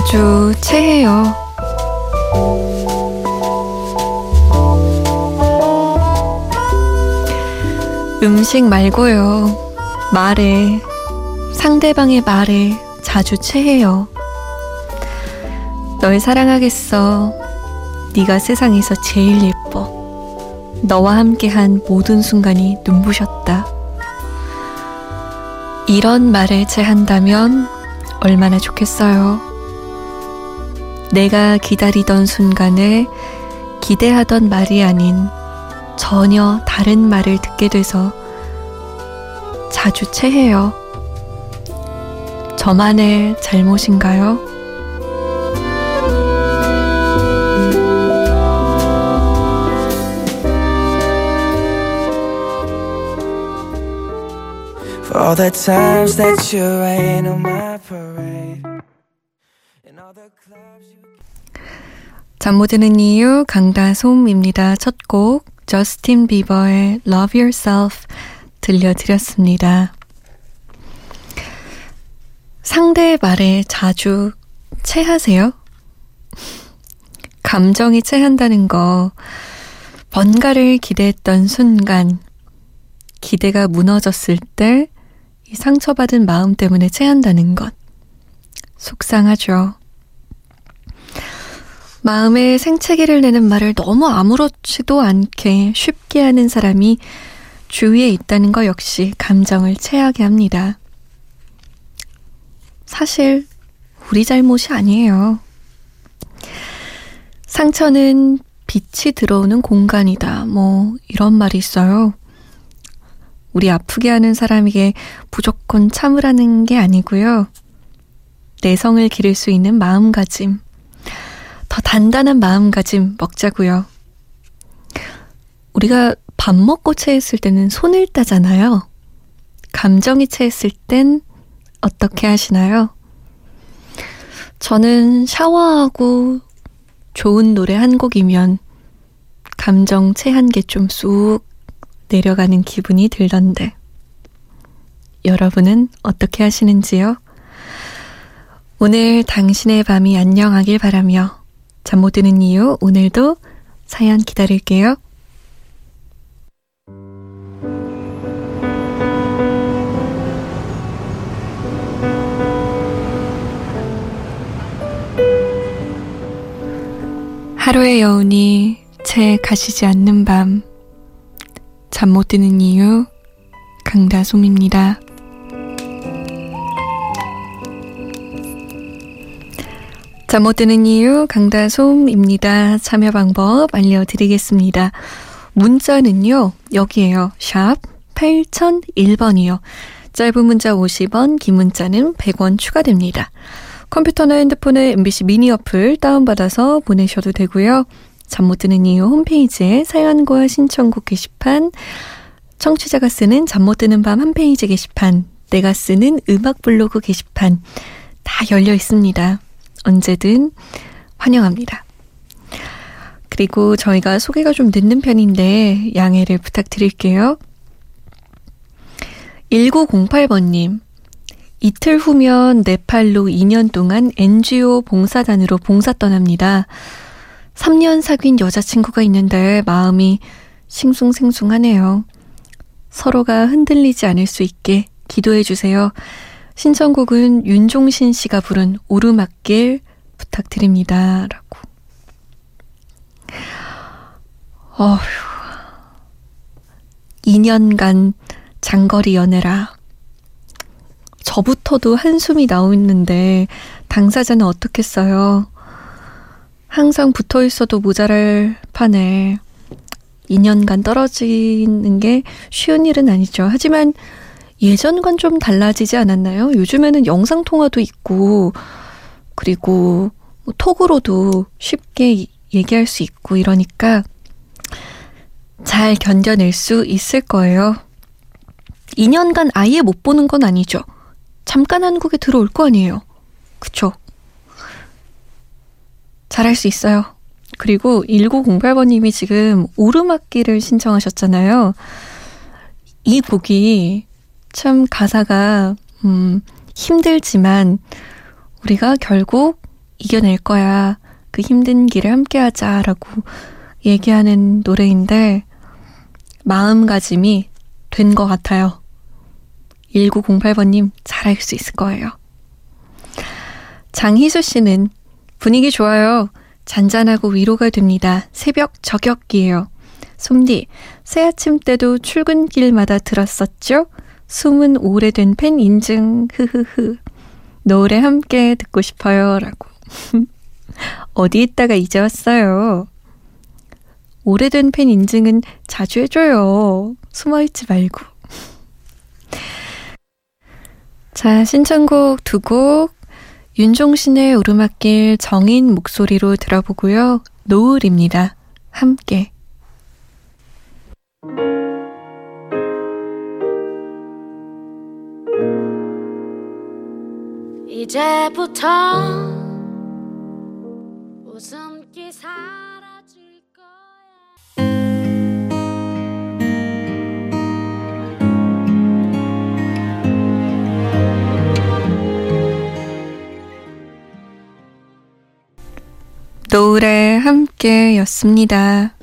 자주 체해요. 음식 말고요. 말에, 상대방의 말에 자주 체해요. 널 사랑하겠어. 네가 세상에서 제일 예뻐. 너와 함께한 모든 순간이 눈부셨다. 이런 말에 체한다면 얼마나 좋겠어요. 내가 기다리던 순간에 기대하던 말이 아닌 전혀 다른 말을 듣게 돼서 자주 체해요. 저만의 잘못인가요? 잠 못 드는 이유 강다솜입니다. 첫 곡 저스틴 비버의 Love Yourself 들려드렸습니다. 상대의 말에 자주 체하세요? 감정이 체한다는 거 뭔가를 기대했던 순간 기대가 무너졌을 때 이 상처받은 마음 때문에 체한다는 것 속상하죠. 마음에 생채기를 내는 말을 너무 아무렇지도 않게 쉽게 하는 사람이 주위에 있다는 것 역시 감정을 체하게 합니다. 사실 우리 잘못이 아니에요. 상처는 빛이 들어오는 공간이다. 뭐 이런 말이 있어요. 우리 아프게 하는 사람에게 무조건 참으라는 게 아니고요. 내성을 기를 수 있는 마음가짐. 더 단단한 마음가짐 먹자고요. 우리가 밥 먹고 체했을 때는 손을 따잖아요. 감정이 체했을 땐 어떻게 하시나요? 저는 샤워하고 좋은 노래 한 곡이면 감정 체한 게 좀 쑥 내려가는 기분이 들던데. 여러분은 어떻게 하시는지요? 오늘 당신의 밤이 안녕하길 바라며 잠 못 드는 이유 오늘도 사연 기다릴게요. 하루의 여운이 채 가시지 않는 밤. 잠 못 드는 이유 강다솜입니다. 잠 못 드는 이유 강다솜입니다. 참여 방법 알려드리겠습니다. 문자는요, 여기에요. 샵 8001번이요. 짧은 문자 50원, 긴 문자는 100원 추가됩니다. 컴퓨터나 핸드폰에 MBC 미니 어플 다운받아서 보내셔도 되고요. 잠 못 드는 이유 홈페이지에 사연과 신청곡 게시판, 청취자가 쓰는 잠 못 드는 밤한 페이지 게시판, 내가 쓰는 음악 블로그 게시판 다 열려 있습니다. 언제든 환영합니다. 그리고 저희가 소개가 좀 늦는 편인데 양해를 부탁드릴게요. 1908번님, 이틀 후면 네팔로 2년 동안 NGO 봉사단으로 봉사 떠납니다. 3년 사귄 여자친구가 있는데 마음이 싱숭생숭하네요. 서로가 흔들리지 않을 수 있게 기도해 주세요. 신청곡은 윤종신 씨가 부른 오르막길 부탁드립니다. 라고. 어휴. 2년간 장거리 연애라. 저부터도 한숨이 나오는데 당사자는 어떻겠어요? 항상 붙어 있어도 모자랄 판에 2년간 떨어지는 게 쉬운 일은 아니죠. 하지만 예전과는 좀 달라지지 않았나요? 요즘에는 영상통화도 있고, 그리고 뭐 톡으로도 쉽게 얘기할 수 있고 이러니까 잘 견뎌낼 수 있을 거예요. 2년간 아예 못 보는 건 아니죠. 잠깐 한국에 들어올 거 아니에요. 그쵸? 잘할 수 있어요. 그리고 1908번님이 지금 오르막길을 신청하셨잖아요. 이 곡이 참 가사가 음, 힘들지만 우리가 결국 이겨낼 거야. 그 힘든 길을 함께 하자라고 얘기하는 노래인데, 마음가짐이 된 것 같아요. 1908번님 잘알수 있을 거예요. 장희수 씨는 분위기 좋아요. 잔잔하고 위로가 됩니다. 새벽 저격기예요. 솜디, 새 아침 때도 출근길마다 들었었죠? 숨은 오래된 팬 인증, 흐흐흐. 노래 함께 듣고 싶어요. 라고. 어디 있다가 이제 왔어요. 오래된 팬 인증은 자주 해줘요. 숨어있지 말고. 자, 신청곡 두 곡. 윤종신의 오르막길 정인 목소리로 들어보고요. 노을입니다. 함께. 이제부터 웃음기 사라질 거야. 노을에 함께였습니다.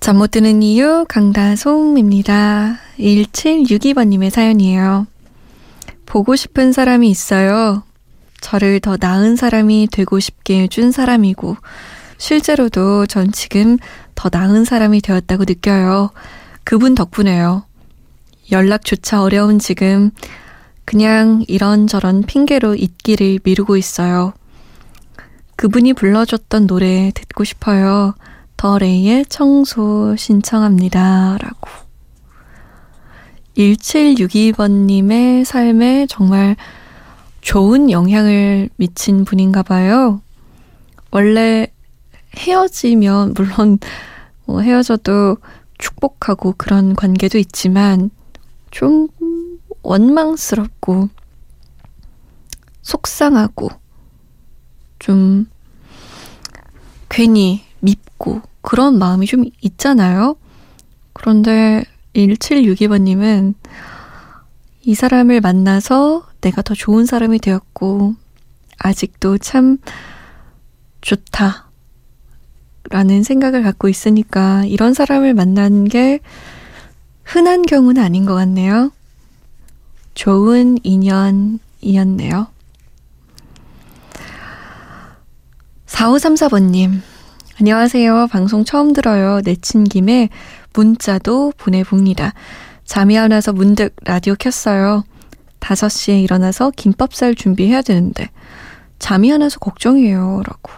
잠 못 드는 이유 강다솜입니다. 1762번님의 사연이에요. 보고 싶은 사람이 있어요. 저를 더 나은 사람이 되고 싶게 해준 사람이고, 실제로도 전 지금 더 나은 사람이 되었다고 느껴요. 그분 덕분에요. 연락조차 어려운 지금, 그냥 이런저런 핑계로 잊기를 미루고 있어요. 그분이 불러줬던 노래 듣고 싶어요. 더 레이의 청소 신청합니다. 라고. 1762번님의 삶에 정말 좋은 영향을 미친 분인가 봐요. 원래 헤어지면, 물론 뭐 헤어져도 축복하고 그런 관계도 있지만 좀 원망스럽고 속상하고 좀 괜히 밉고 그런 마음이 좀 있잖아요. 그런데 1762번님은 이 사람을 만나서 내가 더 좋은 사람이 되었고, 아직도 참 좋다. 라는 생각을 갖고 있으니까 이런 사람을 만난 게 흔한 경우는 아닌 것 같네요. 좋은 인연이었네요. 4534번님, 안녕하세요. 방송 처음 들어요. 내친 김에 문자도 보내봅니다. 잠이 안 와서 문득 라디오 켰어요. 5시에 일어나서 김밥쌀 준비해야 되는데 잠이 안 와서 걱정이에요. 라고.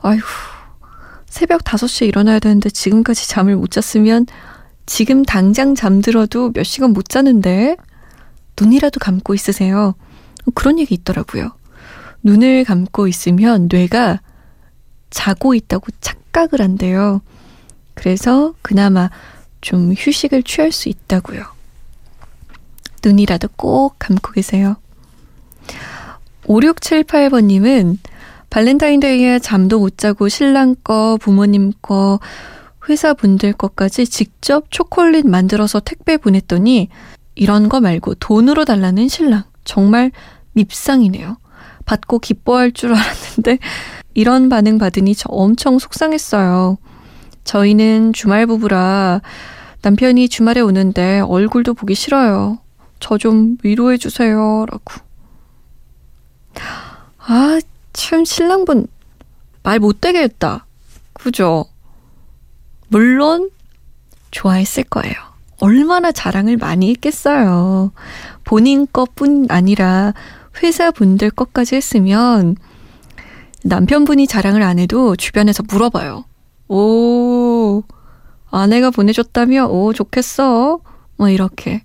아휴, 새벽 5시에 일어나야 되는데 지금까지 잠을 못 잤으면 지금 당장 잠들어도 몇 시간 못 자는데 눈이라도 감고 있으세요. 그런 얘기 있더라고요. 눈을 감고 있으면 뇌가 자고 있다고 착각을 한대요. 그래서 그나마 좀 휴식을 취할 수 있다고요. 눈이라도 꼭 감고 계세요. 5678번님은 발렌타인데이에 잠도 못 자고 신랑 거, 부모님 거, 회사 분들 것까지 직접 초콜릿 만들어서 택배 보냈더니 이런 거 말고 돈으로 달라는 신랑. 정말 밉상이네요. 받고 기뻐할 줄 알았는데 이런 반응 받으니 저 엄청 속상했어요. 저희는 주말 부부라 남편이 주말에 오는데 얼굴도 보기 싫어요. 저 좀 위로해 주세요. 라고. 아, 참 신랑분 말 못되게 했다. 그죠? 물론 좋아했을 거예요. 얼마나 자랑을 많이 했겠어요. 본인 것뿐 아니라 회사 분들 것까지 했으면 남편분이 자랑을 안 해도 주변에서 물어봐요. 오, 아내가 보내줬다며? 오, 좋겠어. 뭐, 이렇게.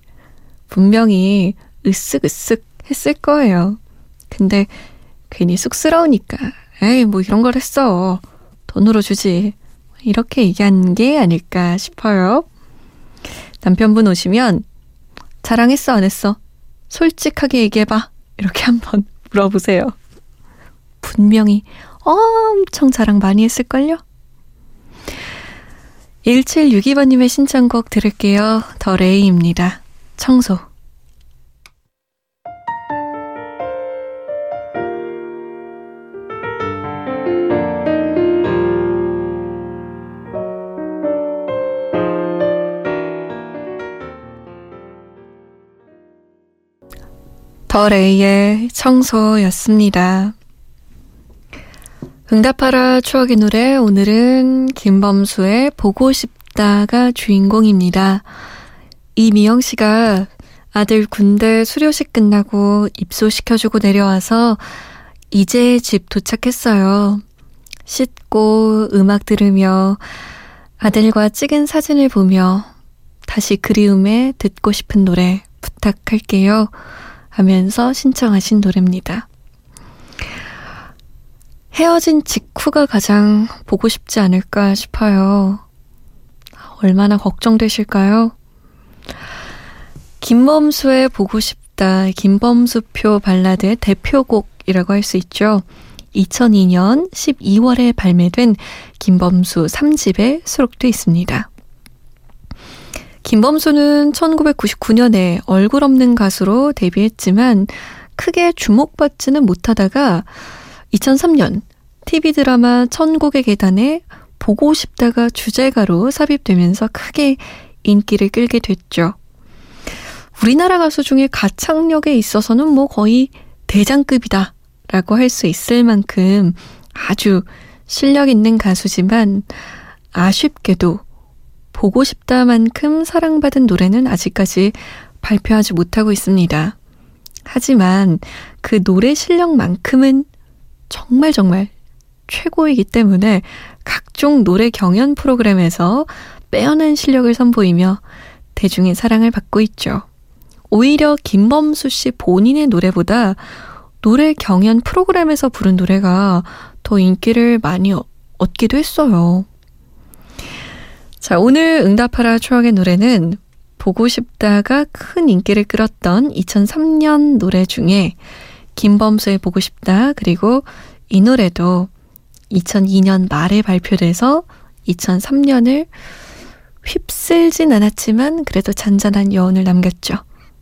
분명히 으쓱으쓱 했을 거예요. 근데 괜히 쑥스러우니까, 에이, 뭐 이런 걸 했어. 돈으로 주지. 이렇게 얘기한 게 아닐까 싶어요. 남편분 오시면, 자랑했어, 안 했어? 솔직하게 얘기해봐. 이렇게 한번 물어보세요. 분명히 엄청 자랑 많이 했을걸요? 1762번님의 신청곡 들을게요. 더 레이입니다. 청소. 더 레이의 청소였습니다. 응답하라 추억의 노래 오늘은 김범수의 보고 싶다가 주인공입니다. 이미영 씨가 아들 군대 수료식 끝나고 입소시켜주고 내려와서 이제 집 도착했어요. 씻고 음악 들으며 아들과 찍은 사진을 보며 다시 그리움에 듣고 싶은 노래 부탁할게요. 하면서 신청하신 노래입니다. 헤어진 직후가 가장 보고 싶지 않을까 싶어요. 얼마나 걱정되실까요? 김범수의 보고 싶다. 김범수표 발라드의 대표곡이라고 할 수 있죠. 2002년 12월에 발매된 김범수 3집에 수록돼 있습니다. 김범수는 1999년에 얼굴 없는 가수로 데뷔했지만 크게 주목받지는 못하다가 2003년 TV 드라마 천국의 계단에 보고 싶다가 주제가로 삽입되면서 크게 인기를 끌게 됐죠. 우리나라 가수 중에 가창력에 있어서는 뭐 거의 대장급이다 라고 할 수 있을 만큼 아주 실력 있는 가수지만 아쉽게도 보고 싶다만큼 사랑받은 노래는 아직까지 발표하지 못하고 있습니다. 하지만 그 노래 실력만큼은 정말 정말 최고이기 때문에 각종 노래 경연 프로그램에서 빼어난 실력을 선보이며 대중의 사랑을 받고 있죠. 오히려 김범수 씨 본인의 노래보다 노래 경연 프로그램에서 부른 노래가 더 인기를 많이 얻기도 했어요. 자, 오늘 응답하라 추억의 노래는 보고 싶다가 큰 인기를 끌었던 2003년 노래 중에 김범수의 보고 싶다 그리고 이 노래도 2002년 말에 발표돼서 2003년을 휩쓸진 않았지만 그래도 잔잔한 여운을 남겼죠.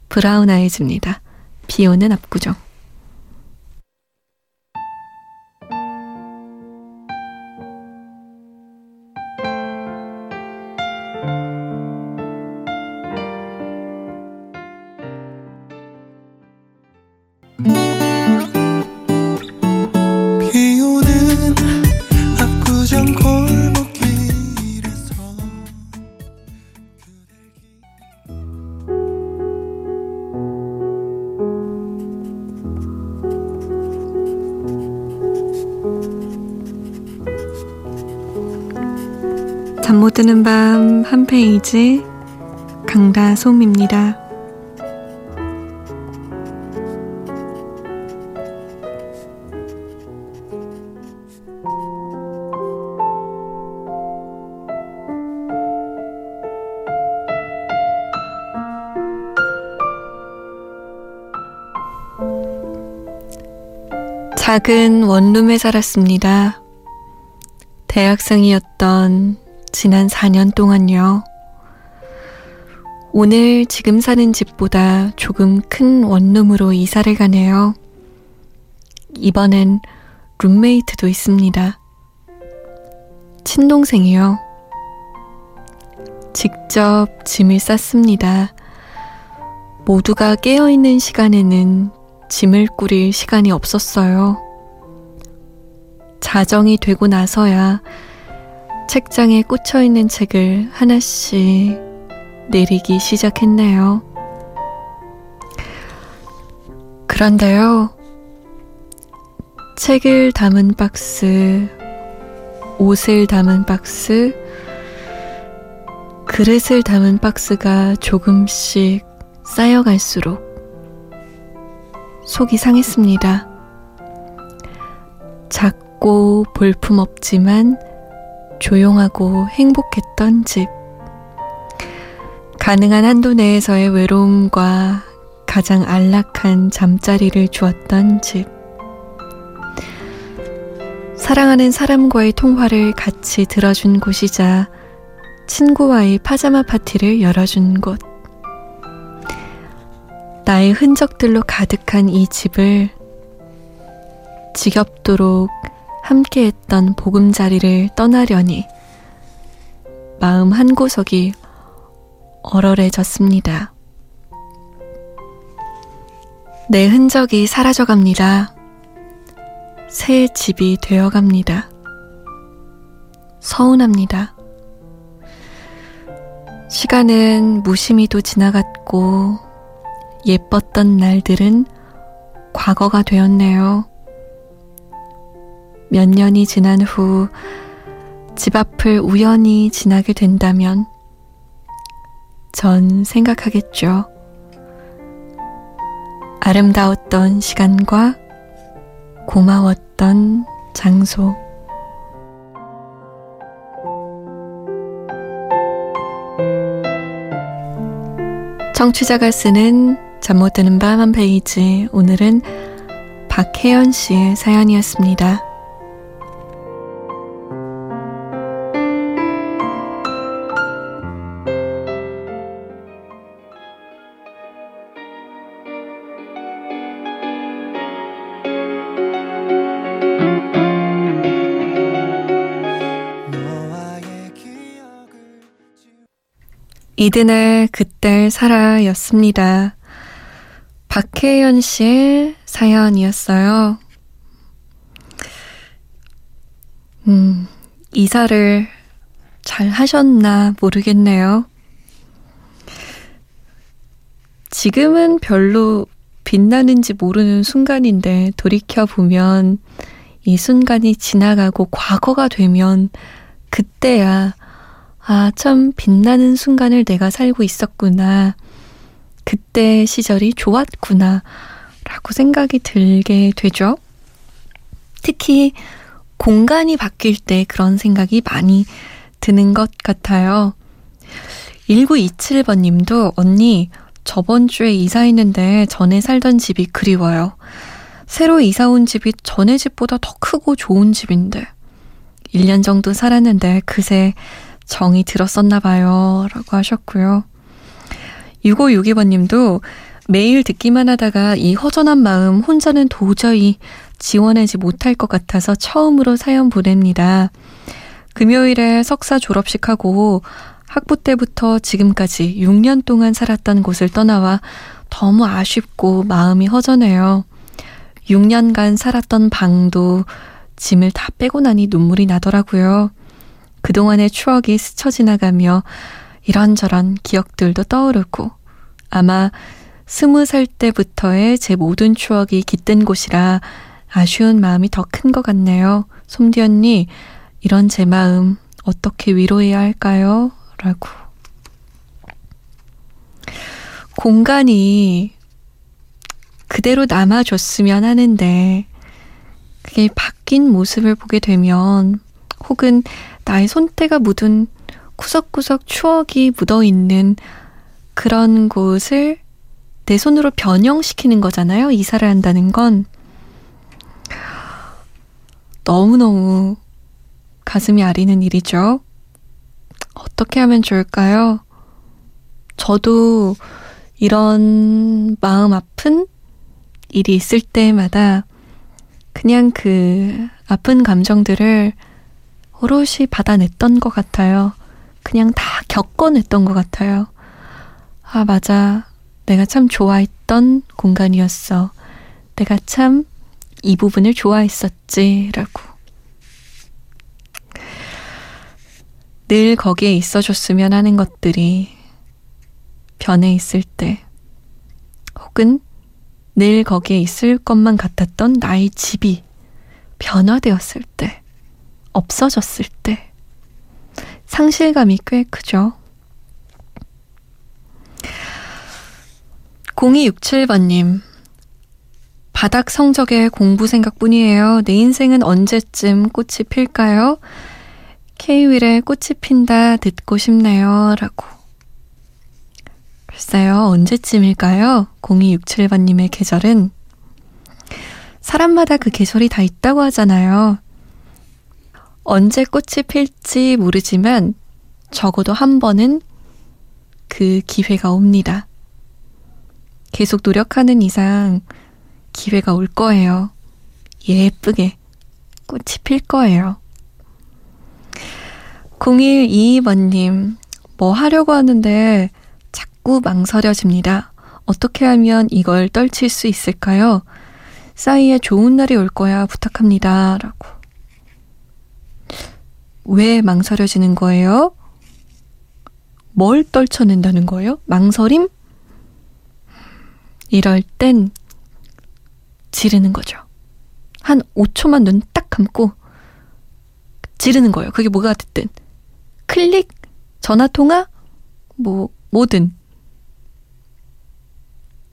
브라운 아이즈입니다. 비 오는 압구정. 잠 못 드는 밤 한 페이지 강다솜입니다. 작은 원룸에 살았습니다. 대학생이었던 지난 4년 동안요. 오늘 지금 사는 집보다 조금 큰 원룸으로 이사를 가네요. 이번엔 룸메이트도 있습니다. 친동생이요. 직접 짐을 쌌습니다. 모두가 깨어있는 시간에는 짐을 꾸릴 시간이 없었어요. 자정이 되고 나서야 책장에 꽂혀 있는 책을 하나씩 내리기 시작했네요. 그런데요, 책을 담은 박스, 옷을 담은 박스, 그릇을 담은 박스가 조금씩 쌓여갈수록 속이 상했습니다. 작고 볼품없지만 조용하고 행복했던 집. 가능한 한도 내에서의 외로움과 가장 안락한 잠자리를 주었던 집. 사랑하는 사람과의 통화를 같이 들어준 곳이자 친구와의 파자마 파티를 열어준 곳. 나의 흔적들로 가득한 이 집을 지겹도록 함께했던 보금자리를 떠나려니 마음 한 구석이 얼얼해졌습니다. 내 흔적이 사라져갑니다. 새 집이 되어갑니다. 서운합니다. 시간은 무심히도 지나갔고 예뻤던 날들은 과거가 되었네요. 몇 년이 지난 후 집 앞을 우연히 지나게 된다면 전 생각하겠죠. 아름다웠던 시간과 고마웠던 장소. 청취자가 쓰는 잠 못 드는 밤 한 페이지. 오늘은 박혜연 씨의 사연이었습니다. 이드날 그때 살아였습니다. 박혜연 씨의 사연이었어요. 음, 이사를 잘 하셨나 모르겠네요. 지금은 별로 빛나는지 모르는 순간인데 돌이켜보면 이 순간이 지나가고 과거가 되면 그때야 아, 참 빛나는 순간을 내가 살고 있었구나. 그때 시절이 좋았구나. 라고 생각이 들게 되죠. 특히 공간이 바뀔 때 그런 생각이 많이 드는 것 같아요. 1927번 님도 언니, 저번 주에 이사했는데 전에 살던 집이 그리워요. 새로 이사 온 집이 전에 집보다 더 크고 좋은 집인데. 1년 정도 살았는데 그새 정이 들었었나 봐요. 라고 하셨고요. 6562번 님도 매일 듣기만 하다가 이 허전한 마음 혼자는 도저히 지원하지 못할 것 같아서 처음으로 사연 보냅니다. 금요일에 석사 졸업식하고 학부 때부터 지금까지 6년 동안 살았던 곳을 떠나와 너무 아쉽고 마음이 허전해요. 6년간 살았던 방도 짐을 다 빼고 나니 눈물이 나더라고요. 그동안의 추억이 스쳐 지나가며 이런저런 기억들도 떠오르고 아마 스무 살 때부터의 제 모든 추억이 깃든 곳이라 아쉬운 마음이 더 큰 것 같네요. 솜디 언니, 이런 제 마음 어떻게 위로해야 할까요? 라고. 공간이 그대로 남아줬으면 하는데, 그게 바뀐 모습을 보게 되면, 혹은 나의 손때가 묻은 구석구석 추억이 묻어 있는 그런 곳을 내 손으로 변형시키는 거잖아요. 이사를 한다는 건. 너무너무 가슴이 아리는 일이죠. 어떻게 하면 좋을까요? 저도 이런 마음 아픈 일이 있을 때마다 그냥 그 아픈 감정들을 오롯이 받아냈던 것 같아요. 그냥 다 겪어냈던 것 같아요. 아, 맞아. 내가 참 좋아했던 공간이었어. 내가 참 이 부분을 좋아했었지. 라고. 늘 거기에 있어 줬으면 하는 것들이 변해 있을 때, 혹은 늘 거기에 있을 것만 같았던 나의 집이 변화되었을 때, 없어졌을 때 상실감이 꽤 크죠. 0267번님, 바닥 성적의 공부 생각뿐이에요. 내 인생은 언제쯤 꽃이 필까요? K-윌의 꽃이 핀다 듣고 싶네요. 라고. 글쎄요, 언제쯤일까요? 0267번님의 계절은 사람마다 그 계절이 다 있다고 하잖아요. 언제 꽃이 필지 모르지만 적어도 한 번은 그 기회가 옵니다. 계속 노력하는 이상 기회가 올 거예요. 예쁘게 꽃이 필 거예요. 0122번님, 뭐 하려고 하는데 자꾸 망설여집니다. 어떻게 하면 이걸 떨칠 수 있을까요? 싸이의 좋은 날이 올 거야 부탁합니다. 라고. 왜 망설여지는 거예요? 뭘 떨쳐낸다는 거예요? 망설임? 이럴 땐 지르는 거죠. 한 5초만 눈 딱 감고 지르는 거예요. 그게 뭐가 됐든. 클릭, 전화통화, 뭐, 뭐든.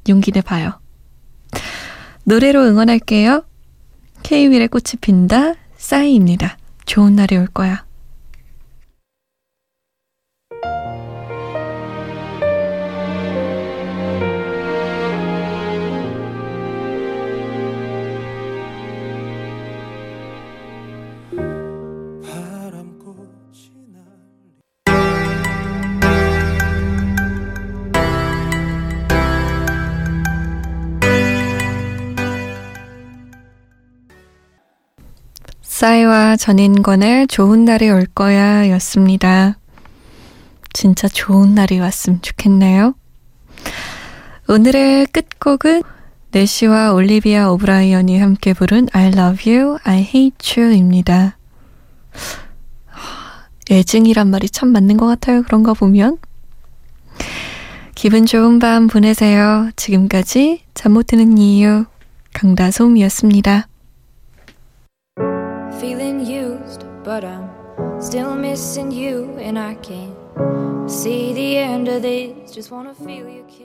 용기 내봐요. 노래로 응원할게요. K-윌의 꽃이 핀다, 싸이입니다. 좋은 날이 올 거야. 싸이와 전인권의 좋은 날이 올 거야 였습니다. 진짜 좋은 날이 왔으면 좋겠네요. 오늘의 끝곡은 gnash와 올리비아 오브라이언이 함께 부른 I love you, I hate you 입니다. 애증이란 말이 참 맞는 것 같아요. 그런가 보면. 기분 좋은 밤 보내세요. 지금까지 잠 못 드는 이유 강다솜이었습니다. But I'm still missing you, and I can't see the end of this. Just wanna feel you kiss.